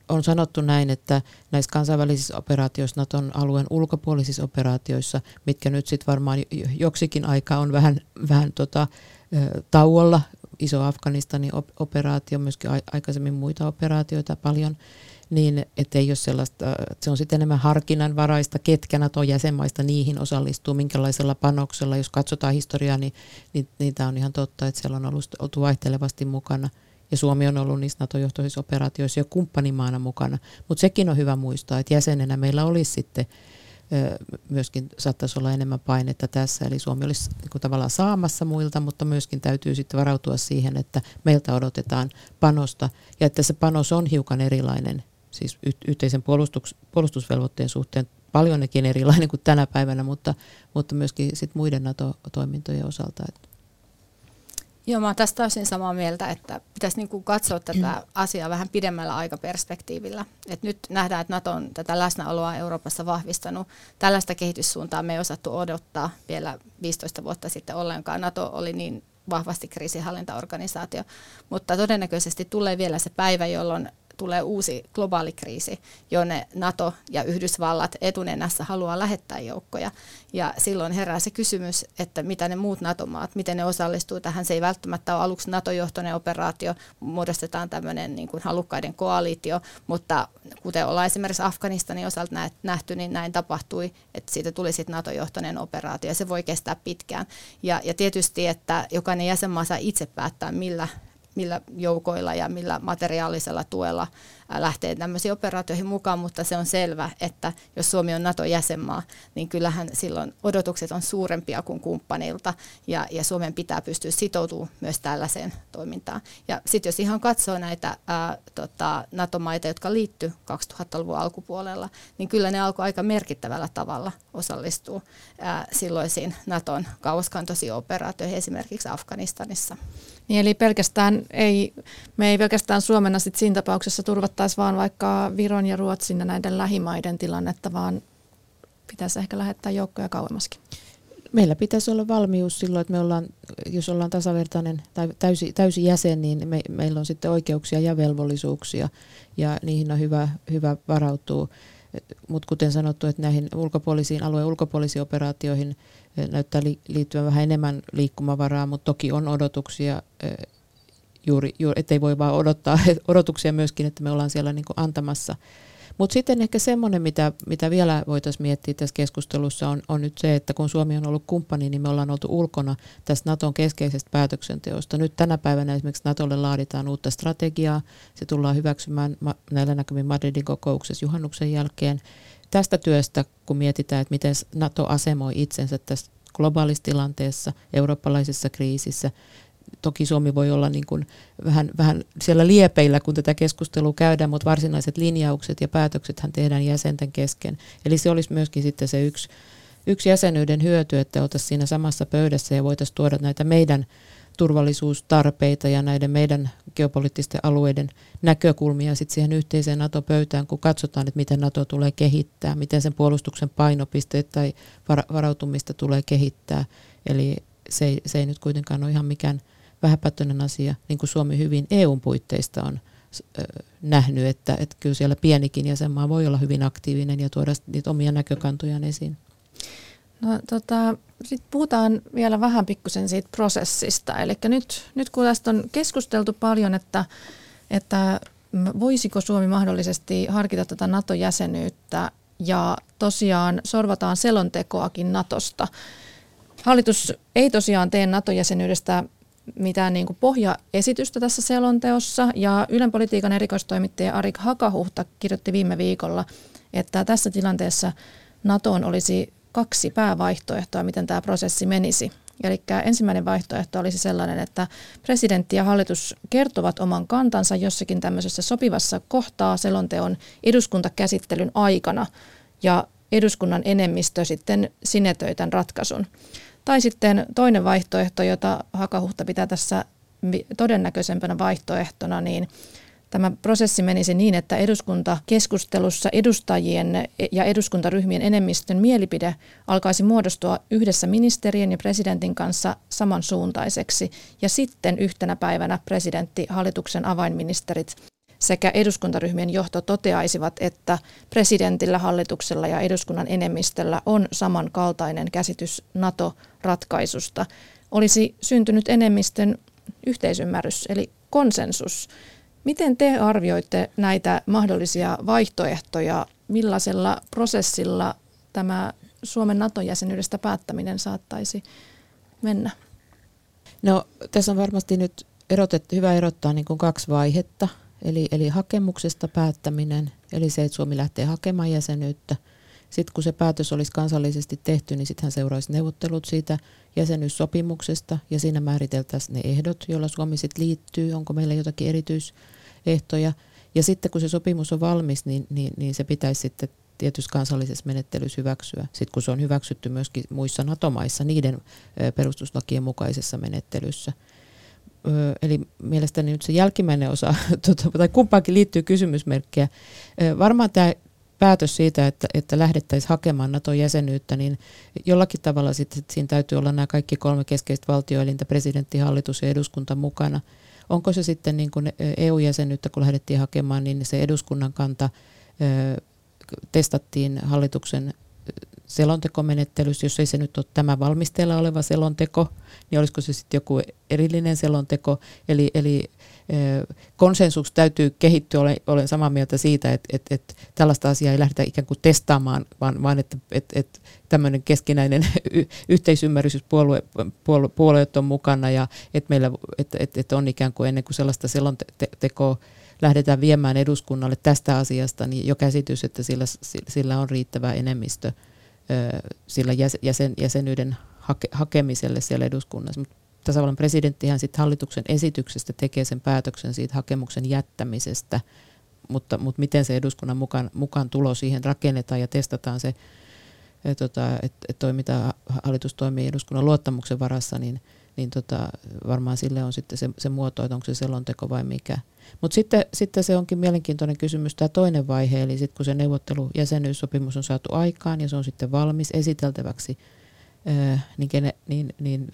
On sanottu näin, että näissä kansainvälisissä operaatioissa, Naton alueen ulkopuolisissa operaatioissa, mitkä nyt sitten varmaan joksikin aika on vähän, vähän tota, tauolla, iso Afganistanin operaatio, myöskin aikaisemmin muita operaatioita paljon, niin ettei ole sellaista, se on sitten enemmän harkinnanvaraista, ketkä NATO jäsenmaista niihin osallistuu, minkälaisella panoksella. Jos katsotaan historiaa, niin, niin, tämä on ihan totta, että siellä on ollut, oltu vaihtelevasti mukana. Ja Suomi on ollut niissä NATO-johtoisissa operaatioissa jo kumppanimaana mukana. Mutta sekin on hyvä muistaa, että jäsenenä meillä olisi sitten myöskin saattaisi olla enemmän painetta tässä. Eli Suomi olisi niin kuin tavallaan saamassa muilta, mutta myöskin täytyy sitten varautua siihen, että meiltä odotetaan panosta ja että se panos on hiukan erilainen siis yhteisen puolustus, puolustusvelvoitteen suhteen paljonnekin erilainen kuin tänä päivänä, mutta, mutta myöskin sit muiden NATO-toimintojen osalta. Joo, mä olen tästä täysin samaa mieltä, että pitäisi niin kuin katsoa tätä asiaa vähän pidemmällä aikaperspektiivillä. Et nyt nähdään, että NATO on tätä läsnäoloa Euroopassa vahvistanut. Tällaista kehityssuuntaa me ei osattu odottaa vielä 15 vuotta sitten ollenkaan. NATO oli niin vahvasti kriisinhallintaorganisaatio, mutta todennäköisesti tulee vielä se päivä, jolloin tulee uusi globaali kriisi, jonne NATO ja Yhdysvallat etunenässä haluaa lähettää joukkoja. Ja silloin herää se kysymys, että mitä ne muut NATO-maat, miten ne osallistuu tähän. Se ei välttämättä ole aluksi NATO-johtoinen operaatio, muodostetaan tämmöinen niin kuin halukkaiden koalitio, mutta kuten ollaan esimerkiksi Afganistanin osalta nähty, niin näin tapahtui, että siitä tuli sitten NATO-johtoinen operaatio ja se voi kestää pitkään. Ja, ja tietysti, että jokainen jäsenmaa saa itse päättää, millä millä joukoilla ja millä materiaalisella tuella lähtee tämmöisiin operaatioihin mukaan, mutta se on selvä, että jos Suomi on NATO-jäsenmaa, niin kyllähän silloin odotukset on suurempia kuin kumppanilta ja, ja Suomen pitää pystyä sitoutumaan myös tällaiseen toimintaan. Ja sitten jos ihan katsoo näitä ää, tota, NATO-maita, jotka liittyy 2000-luvun alkupuolella, niin kyllä ne alkoi aika merkittävällä tavalla osallistua ää, silloisiin Naton kauaskantoisiin operaatioihin esimerkiksi Afganistanissa. Niin eli pelkästään ei, me ei pelkästään Suomena sit siinä tapauksessa turvattaisi vaan vaikka Viron ja Ruotsin ja näiden lähimaiden tilannetta, vaan pitäisi ehkä lähettää joukkoja kauemmaskin. Meillä pitäisi olla valmius silloin, että me ollaan, jos ollaan tasavertainen tai täysi, täysi jäsen, niin me, meillä on sitten oikeuksia ja velvollisuuksia ja niihin on hyvä, hyvä varautua. Mutta kuten sanottu, että näihin ulkopuolisiin, alueen ulkopuolisiin operaatioihin näyttää liittyvän vähän enemmän liikkumavaraa, mutta toki on odotuksia juuri, juuri ettei voi vaan odottaa odotuksia myöskin, että me ollaan siellä niin antamassa. Mutta sitten ehkä semmoinen, mitä, mitä vielä voitaisiin miettiä tässä keskustelussa, on, on nyt se, että kun Suomi on ollut kumppani, niin me ollaan oltu ulkona tästä Naton keskeisestä päätöksenteosta. Nyt tänä päivänä esimerkiksi Natolle laaditaan uutta strategiaa. Se tullaan hyväksymään näillä näkymin Madridin kokouksessa juhannuksen jälkeen tästä työstä, kun mietitään, että miten NATO asemoi itsensä tässä globaalissa tilanteessa, eurooppalaisessa kriisissä, toki Suomi voi olla niin kuin vähän, vähän siellä liepeillä, kun tätä keskustelua käydään, mutta varsinaiset linjaukset ja päätöksethän tehdään jäsenten kesken. Eli se olisi myöskin sitten se yksi, yksi jäsenyyden hyöty, että oltaisiin siinä samassa pöydässä ja voitaisiin tuoda näitä meidän turvallisuustarpeita ja näiden meidän geopoliittisten alueiden näkökulmia sitten siihen yhteiseen NATO-pöytään, kun katsotaan, että miten NATO tulee kehittää, miten sen puolustuksen painopisteet tai varautumista tulee kehittää. Eli se ei, se ei nyt kuitenkaan ole ihan mikään vähäpätöinen asia, niin kuin Suomi hyvin EUn puitteista on nähnyt, että, että kyllä siellä pienikin jäsenmaa voi olla hyvin aktiivinen ja tuoda niitä omia näkökantojaan esiin. No tota, sitten puhutaan vielä vähän pikkusen siitä prosessista. Eli nyt, nyt kun tästä on keskusteltu paljon, että, että voisiko Suomi mahdollisesti harkita tätä NATO-jäsenyyttä ja tosiaan sorvataan selontekoakin Natosta. Hallitus ei tosiaan tee NATO-jäsenyydestä mitään niin kuin pohjaesitystä tässä selonteossa ja Ylen politiikan erikoistoimittaja Arik Hakahuhta kirjoitti viime viikolla, että tässä tilanteessa NATOon olisi kaksi päävaihtoehtoa, miten tämä prosessi menisi. Eli ensimmäinen vaihtoehto olisi sellainen, että presidentti ja hallitus kertovat oman kantansa jossakin tämmöisessä sopivassa kohtaa selonteon eduskuntakäsittelyn aikana ja eduskunnan enemmistö sitten sinetöi tämän ratkaisun. Tai sitten toinen vaihtoehto, jota Hakahuhta pitää tässä todennäköisempänä vaihtoehtona, niin tämä prosessi menisi niin, että eduskuntakeskustelussa edustajien ja eduskuntaryhmien enemmistön mielipide alkaisi muodostua yhdessä ministerien ja presidentin kanssa samansuuntaiseksi. Ja sitten yhtenä päivänä presidentti, hallituksen avainministerit sekä eduskuntaryhmien johto toteaisivat, että presidentillä, hallituksella ja eduskunnan enemmistöllä on samankaltainen käsitys NATO-ratkaisusta. Olisi syntynyt enemmistön yhteisymmärrys, eli konsensus. Miten te arvioitte näitä mahdollisia vaihtoehtoja? Millaisella prosessilla tämä Suomen NATO-jäsenyydestä päättäminen saattaisi mennä? No tässä on varmasti nyt erotettu, hyvä erottaa niin kuin kaksi vaihetta. Eli, eli hakemuksesta päättäminen, eli se, että Suomi lähtee hakemaan jäsenyyttä. Sitten kun se päätös olisi kansallisesti tehty, niin sittenhän seuraisi neuvottelut siitä jäsenyyssopimuksesta ja siinä määriteltäisiin ne ehdot, joilla Suomi sitten liittyy, onko meillä jotakin erityisehtoja. Ja sitten kun se sopimus on valmis, niin, niin, niin se pitäisi sitten tietysti kansallisessa menettelyssä hyväksyä. Sitten kun se on hyväksytty myöskin muissa NATO-maissa niiden perustuslakien mukaisessa menettelyssä – eli mielestäni nyt se jälkimmäinen osa, tuota, tai kumpaankin liittyy kysymysmerkkejä. Varmaan tämä päätös siitä, että, että lähdettäisiin hakemaan NATO-jäsenyyttä, niin jollakin tavalla sitten siinä täytyy olla nämä kaikki kolme keskeistä valtioelintä, presidentti, hallitus ja eduskunta mukana. Onko se sitten niin kuin EU-jäsenyyttä, kun lähdettiin hakemaan, niin se eduskunnan kanta testattiin hallituksen selontekomenettelyssä, jos ei se nyt ole tämä valmisteella oleva selonteko, niin olisiko se sitten joku erillinen selonteko. Eli, eli konsensus täytyy kehittyä, olen, olen samaa mieltä siitä, että, että, että tällaista asiaa ei lähdetä ikään kuin testaamaan, vaan, vaan että, että, että tämmöinen keskinäinen yhteisymmärrys, puolue, puolue, puolueet on mukana ja että meillä että, että, että on ikään kuin ennen kuin sellaista selontekoa lähdetään viemään eduskunnalle tästä asiasta, niin jo käsitys, että sillä, sillä on riittävä enemmistö sillä jäsen, jäsenyyden hake, hakemiselle siellä eduskunnassa. Mutta tasavallan presidenttihän sitten hallituksen esityksestä tekee sen päätöksen siitä hakemuksen jättämisestä, mutta, mutta miten se eduskunnan mukaan, mukaan tulo siihen rakennetaan ja testataan se, tota, että et toimitaan, hallitus toimii eduskunnan luottamuksen varassa, niin, niin tota, varmaan sille on sitten se, se muoto, että onko se selonteko vai mikä. Mutta sitten, sitten se onkin mielenkiintoinen kysymys tämä toinen vaihe, eli sitten kun se neuvottelu jäsenyyssopimus on saatu aikaan ja se on sitten valmis esiteltäväksi, ää, niin, kene, niin, niin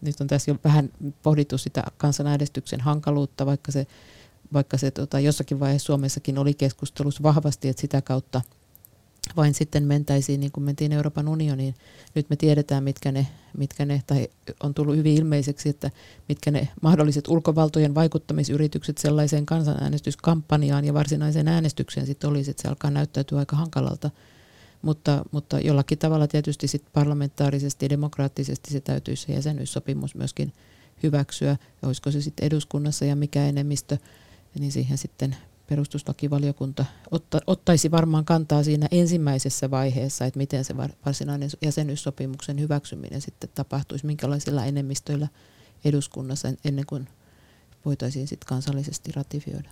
nyt on tässä jo vähän pohdittu sitä kansanäänestyksen hankaluutta, vaikka se, vaikka se tota, jossakin vaiheessa Suomessakin oli keskustelussa vahvasti, että sitä kautta – vain sitten mentäisiin niin kuin mentiin Euroopan unioniin. Nyt me tiedetään, mitkä ne, mitkä ne, tai on tullut hyvin ilmeiseksi, että mitkä ne mahdolliset ulkovaltojen vaikuttamisyritykset sellaiseen kansanäänestyskampanjaan ja varsinaiseen äänestykseen sitten olisi, että se alkaa näyttäytyä aika hankalalta. Mutta, mutta jollakin tavalla tietysti sit parlamentaarisesti, demokraattisesti se täytyisi se jäsenyyssopimus myöskin hyväksyä. Ja olisiko se sitten eduskunnassa ja mikä enemmistö, niin siihen sitten perustuslakivaliokunta otta, ottaisi varmaan kantaa siinä ensimmäisessä vaiheessa, että miten se varsinainen jäsenyyssopimuksen hyväksyminen sitten tapahtuisi, minkälaisilla enemmistöillä eduskunnassa ennen kuin voitaisiin sitten kansallisesti ratifioida.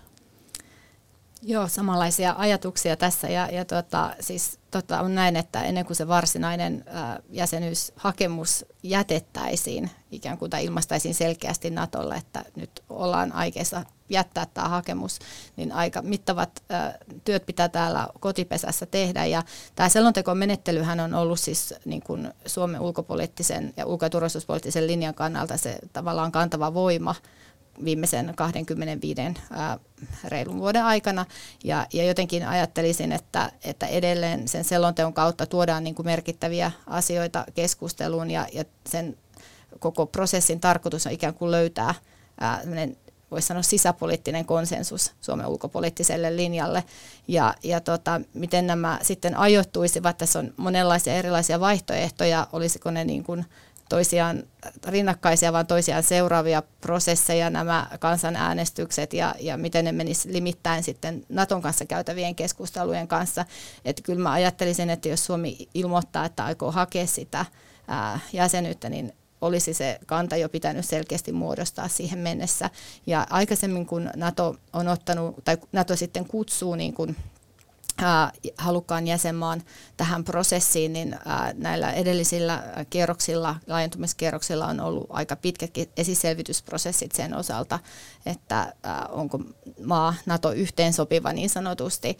Joo, samanlaisia ajatuksia tässä ja, ja tota, siis, tota, on näin, että ennen kuin se varsinainen ää, jäsenyyshakemus jätettäisiin, ikään kuin tai ilmaistaisiin selkeästi Natolle, että nyt ollaan aikeissa jättää tämä hakemus, niin aika mittavat ää, työt pitää täällä kotipesässä tehdä. Ja tämä selontekomenettelyhän on ollut siis niin kuin Suomen ulkopoliittisen ja ulko- ja turvallisuuspoliittisen linjan kannalta se tavallaan kantava voima viimeisen 25 ää, reilun vuoden aikana. Ja, ja jotenkin ajattelisin, että, että edelleen sen selonteon kautta tuodaan niin kuin merkittäviä asioita keskusteluun ja, ja sen koko prosessin tarkoitus on ikään kuin löytää ää, voisi sanoa sisäpoliittinen konsensus Suomen ulkopoliittiselle linjalle. Ja, ja tota, miten nämä sitten ajoittuisivat, tässä on monenlaisia erilaisia vaihtoehtoja, olisiko ne niin kuin toisiaan rinnakkaisia, vaan toisiaan seuraavia prosesseja, nämä kansanäänestykset ja, ja miten ne menis limittäin sitten Naton kanssa käytävien keskustelujen kanssa. Että kyllä mä ajattelisin, että jos Suomi ilmoittaa, että aikoo hakea sitä ää, jäsenyyttä, niin olisi se kanta jo pitänyt selkeästi muodostaa siihen mennessä. Ja aikaisemmin kun NATO on ottanut, tai NATO sitten kutsuu niin kuin halukkaan jäsenmaan tähän prosessiin, niin näillä edellisillä kierroksilla, laajentumiskierroksilla on ollut aika pitkätkin esiselvitysprosessit sen osalta, että onko maa NATO yhteensopiva niin sanotusti,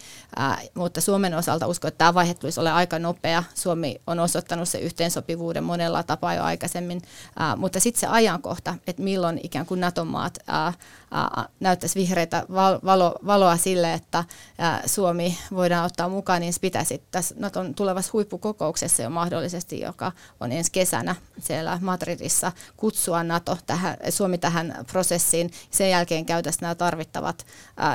mutta Suomen osalta uskon, että tämä vaihe tulisi olla aika nopea. Suomi on osoittanut se yhteensopivuuden monella tapaa jo aikaisemmin, mutta sitten se ajankohta, että milloin ikään kuin NATO-maat näyttäisi vihreitä valo, valoa sille, että Suomi voidaan ottaa mukaan, niin se pitäisi tässä Naton tulevassa huippukokouksessa jo mahdollisesti, joka on ensi kesänä siellä Madridissa, kutsua NATO tähän, Suomi tähän prosessiin. Sen jälkeen käytäisiin nämä tarvittavat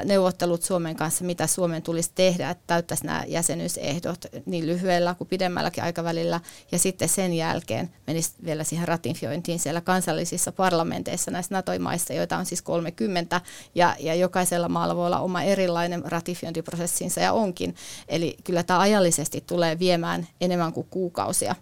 neuvottelut Suomen kanssa, mitä Suomen tulisi tehdä, että täyttäisi nämä jäsenyysehdot niin lyhyellä kuin pidemmälläkin aikavälillä. Ja sitten sen jälkeen menisi vielä siihen ratifiointiin siellä kansallisissa parlamenteissa näissä NATO-maissa, joita on siis 30, ja, ja jokaisella maalla voi olla oma erilainen ratifiointiprosessinsa ja onkin. Eli kyllä tämä ajallisesti tulee viemään enemmän kuin kuukausia.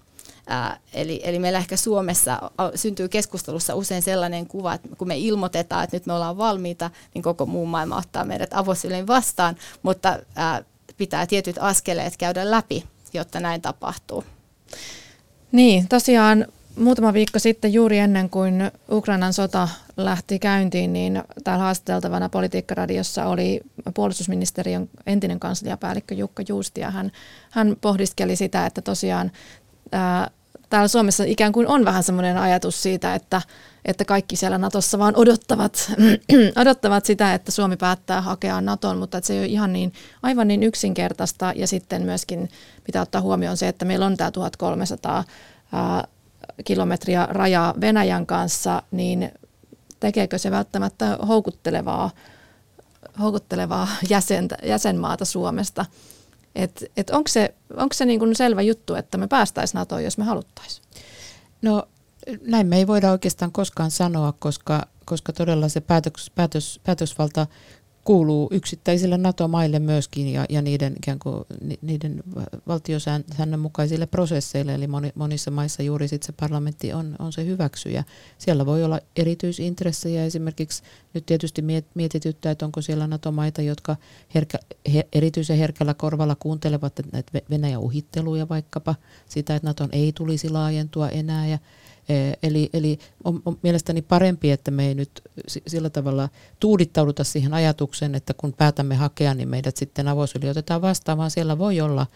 Ää, eli, eli meillä ehkä Suomessa syntyy keskustelussa usein sellainen kuva, että kun me ilmoitetaan, että nyt me ollaan valmiita, niin koko muu maailma ottaa meidät avosylin vastaan, mutta ää, pitää tietyt askeleet käydä läpi, jotta näin tapahtuu. Niin, tosiaan muutama viikko sitten juuri ennen kuin Ukrainan sota lähti käyntiin, niin täällä haastateltavana Politiikkaradiossa oli puolustusministeriön entinen kansliapäällikkö Jukka Juusti ja hän, hän pohdiskeli sitä, että tosiaan ää, täällä Suomessa ikään kuin on vähän semmoinen ajatus siitä, että, että kaikki siellä Natossa vaan odottavat, odottavat sitä, että Suomi päättää hakea Naton, mutta että se ei ole ihan niin, aivan niin yksinkertaista. Ja sitten myöskin pitää ottaa huomioon se, että meillä on tämä 1300 ää, kilometriä rajaa Venäjän kanssa, niin tekeekö se välttämättä houkuttelevaa, houkuttelevaa jäsentä, jäsenmaata Suomesta? Et, et onko se, onko se niin kuin selvä juttu, että me päästäisiin NATOon, jos me haluttaisiin? No näin me ei voida oikeastaan koskaan sanoa, koska, koska todella se päätös, päätös, päätösvalta kuuluu yksittäisille NATO-maille myöskin ja, ja niiden, ikään kuin, niiden valtiosäännön mukaisille prosesseille. Eli moni, monissa maissa juuri sit se parlamentti on, on se hyväksyjä. Siellä voi olla erityisintressejä. Esimerkiksi nyt tietysti mietityttää, että onko siellä NATO-maita, jotka herkä, he, erityisen herkällä korvalla kuuntelevat näitä Venäjän uhitteluja vaikkapa, sitä, että NATOn ei tulisi laajentua enää ja eli, eli on, on mielestäni parempi, että me ei nyt sillä tavalla tuudittauduta siihen ajatukseen, että kun päätämme hakea, niin meidät sitten avosyli otetaan vastaan, vaan siellä voi olla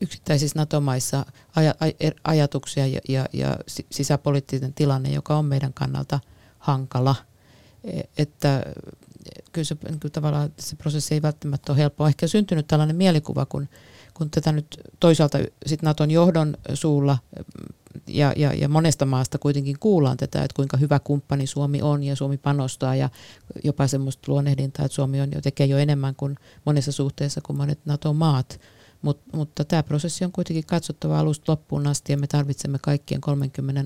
yksittäisissä NATO-maissa aj- er, ajatuksia ja, ja, ja sisäpoliittinen tilanne, joka on meidän kannalta hankala. E, että kyllä se, kyllä tavallaan se prosessi ei välttämättä ole helppoa. Ehkä syntynyt tällainen mielikuva, kun, kun tätä nyt toisaalta sit Naton johdon suulla ja, ja, ja monesta maasta kuitenkin kuullaan tätä, että kuinka hyvä kumppani Suomi on ja Suomi panostaa ja jopa semmoista luonnehdintaa, että Suomi on jo, tekee jo enemmän kuin monessa suhteessa kuin monet NATO-maat. Mut, mutta tämä prosessi on kuitenkin katsottava alusta loppuun asti ja me tarvitsemme kaikkien 30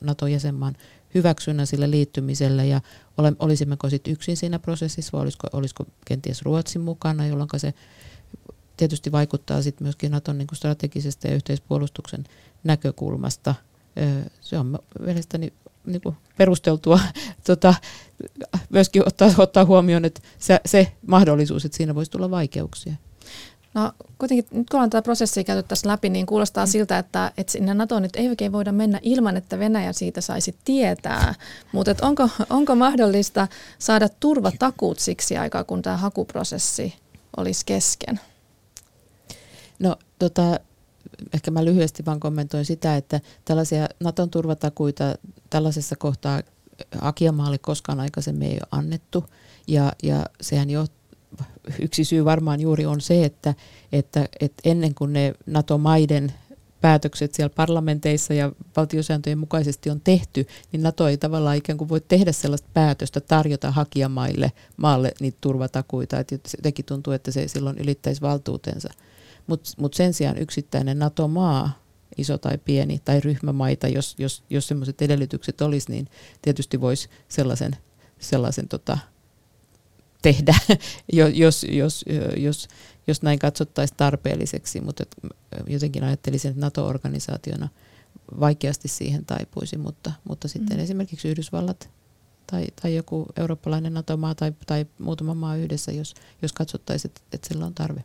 NATO-jäsenmaan hyväksynnän sille liittymiselle ja ole, olisimmeko sitten yksin siinä prosessissa vai olisiko, olisiko kenties Ruotsin mukana, jolloin se tietysti vaikuttaa sitten myöskin Naton niin strategisesta ja yhteispuolustuksen näkökulmasta. Se on mielestäni niin kuin perusteltua tota, myöskin ottaa, ottaa huomioon, että se, se mahdollisuus, että siinä voisi tulla vaikeuksia. No kuitenkin nyt kun ollaan tätä prosessia käyty tässä läpi, niin kuulostaa mm. siltä, että, että sinne NATOon nyt ei oikein voida mennä ilman, että Venäjä siitä saisi tietää. Mutta onko, onko mahdollista saada turvatakuut siksi aikaa, kun tämä hakuprosessi olisi kesken? No tota, ehkä mä lyhyesti vaan kommentoin sitä, että tällaisia Naton turvatakuita tällaisessa kohtaa hakijamaalle koskaan aikaisemmin ei ole annettu. Ja, ja sehän jo yksi syy varmaan juuri on se, että, että, että ennen kuin ne NATO-maiden päätökset siellä parlamenteissa ja valtiosääntöjen mukaisesti on tehty, niin NATO ei tavallaan ikään kuin voi tehdä sellaista päätöstä tarjota hakijamaille maalle niitä turvatakuita. Että jotenkin tuntuu, että se silloin ylittäisi valtuutensa. Mutta mut sen sijaan yksittäinen NATO-maa, iso tai pieni, tai ryhmämaita, jos, jos, jos sellaiset edellytykset olisi, niin tietysti voisi sellaisen, sellaisen tota, tehdä, jos, jos, jos, jos näin katsottaisiin tarpeelliseksi, mutta jotenkin ajattelisin, että NATO-organisaationa vaikeasti siihen taipuisi, mutta, mutta sitten mm. esimerkiksi Yhdysvallat tai, tai joku eurooppalainen NATO-maa tai, tai muutama maa yhdessä, jos, jos katsottaisiin, että, että sillä on tarve.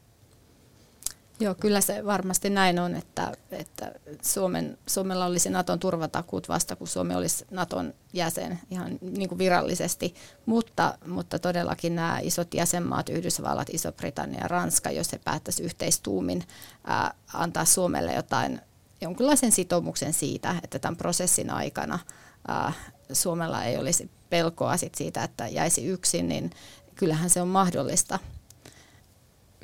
Joo, kyllä se varmasti näin on, että, että Suomen, Suomella olisi Naton turvatakuut vasta, kun Suomi olisi Naton jäsen ihan niin kuin virallisesti, mutta, mutta todellakin nämä isot jäsenmaat, Yhdysvallat, Iso-Britannia ja Ranska, jos he päättäisivät yhteistuumin ää, antaa Suomelle jotain, jonkinlaisen sitoumuksen siitä, että tämän prosessin aikana ää, Suomella ei olisi pelkoa sit siitä, että jäisi yksin, niin kyllähän se on mahdollista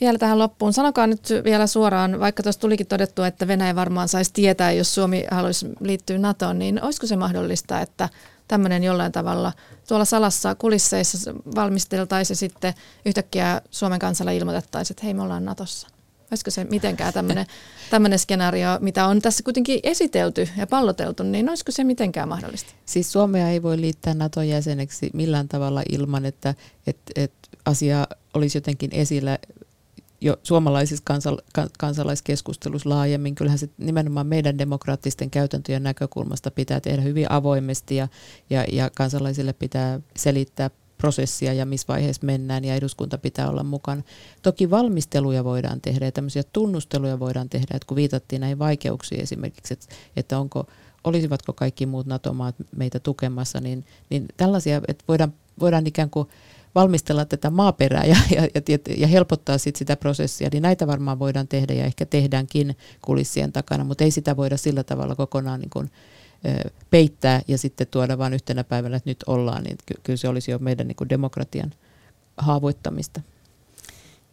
vielä tähän loppuun. Sanokaa nyt vielä suoraan, vaikka tuossa tulikin todettu, että Venäjä varmaan saisi tietää, jos Suomi haluaisi liittyä NATOon, niin olisiko se mahdollista, että tämmöinen jollain tavalla tuolla salassa kulisseissa valmisteltaisiin sitten yhtäkkiä Suomen kansalla ilmoitettaisiin, että hei me ollaan Natossa? Olisiko se mitenkään tämmöinen, skenaario, mitä on tässä kuitenkin esitelty ja palloteltu, niin olisiko se mitenkään mahdollista? Siis Suomea ei voi liittää Naton jäseneksi millään tavalla ilman, että, että, että asia olisi jotenkin esillä jo suomalaisissa kansal- kansalaiskeskustelussa laajemmin. Kyllähän se nimenomaan meidän demokraattisten käytäntöjen näkökulmasta pitää tehdä hyvin avoimesti ja, ja, ja kansalaisille pitää selittää prosessia ja missä vaiheessa mennään ja eduskunta pitää olla mukana. Toki valmisteluja voidaan tehdä ja tämmöisiä tunnusteluja voidaan tehdä, että kun viitattiin näihin vaikeuksiin esimerkiksi, että, että onko, olisivatko kaikki muut NATO-maat meitä tukemassa, niin, niin tällaisia, että voidaan, voidaan ikään kuin valmistella tätä maaperää ja, ja, ja, ja helpottaa sit sitä prosessia, niin näitä varmaan voidaan tehdä ja ehkä tehdäänkin kulissien takana, mutta ei sitä voida sillä tavalla kokonaan niin kuin, peittää ja sitten tuoda vain yhtenä päivänä, että nyt ollaan, niin ky- kyllä se olisi jo meidän niin kuin demokratian haavoittamista.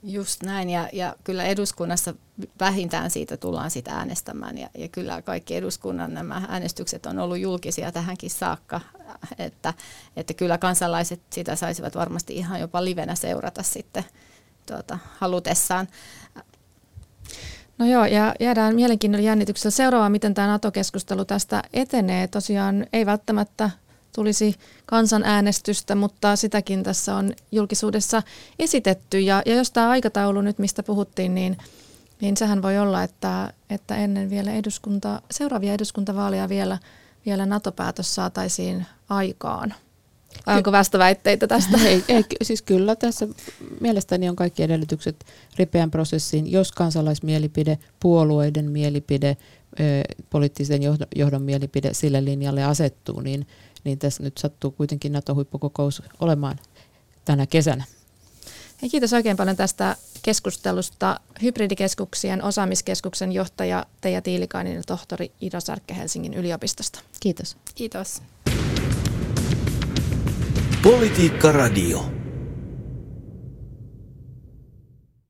Just näin, ja, ja kyllä eduskunnassa vähintään siitä tullaan sitä äänestämään, ja, ja kyllä kaikki eduskunnan nämä äänestykset on ollut julkisia tähänkin saakka, että, että kyllä kansalaiset sitä saisivat varmasti ihan jopa livenä seurata sitten tuota, halutessaan. No joo, ja jäädään mielenkiinnolla jännityksellä seuraavaan, miten tämä NATO-keskustelu tästä etenee. Tosiaan ei välttämättä tulisi kansanäänestystä, mutta sitäkin tässä on julkisuudessa esitetty. Ja, ja jos tämä aikataulu nyt, mistä puhuttiin, niin, niin sehän voi olla, että, että ennen vielä eduskunta, seuraavia eduskuntavaaleja vielä, vielä NATO-päätös saataisiin aikaan. Vai onko vastaväitteitä tästä? Ei, ei, siis kyllä tässä mielestäni on kaikki edellytykset ripeän prosessiin, jos kansalaismielipide, puolueiden mielipide, poliittisen johdon, johdon mielipide sille linjalle asettuu, niin niin tässä nyt sattuu kuitenkin NATO-huippukokous olemaan tänä kesänä. Hei, kiitos oikein paljon tästä keskustelusta. Hybridikeskuksien osaamiskeskuksen johtaja Teija Tiilikainen ja tohtori Ido Särkkä Helsingin yliopistosta. Kiitos. Kiitos. Politiikka Radio.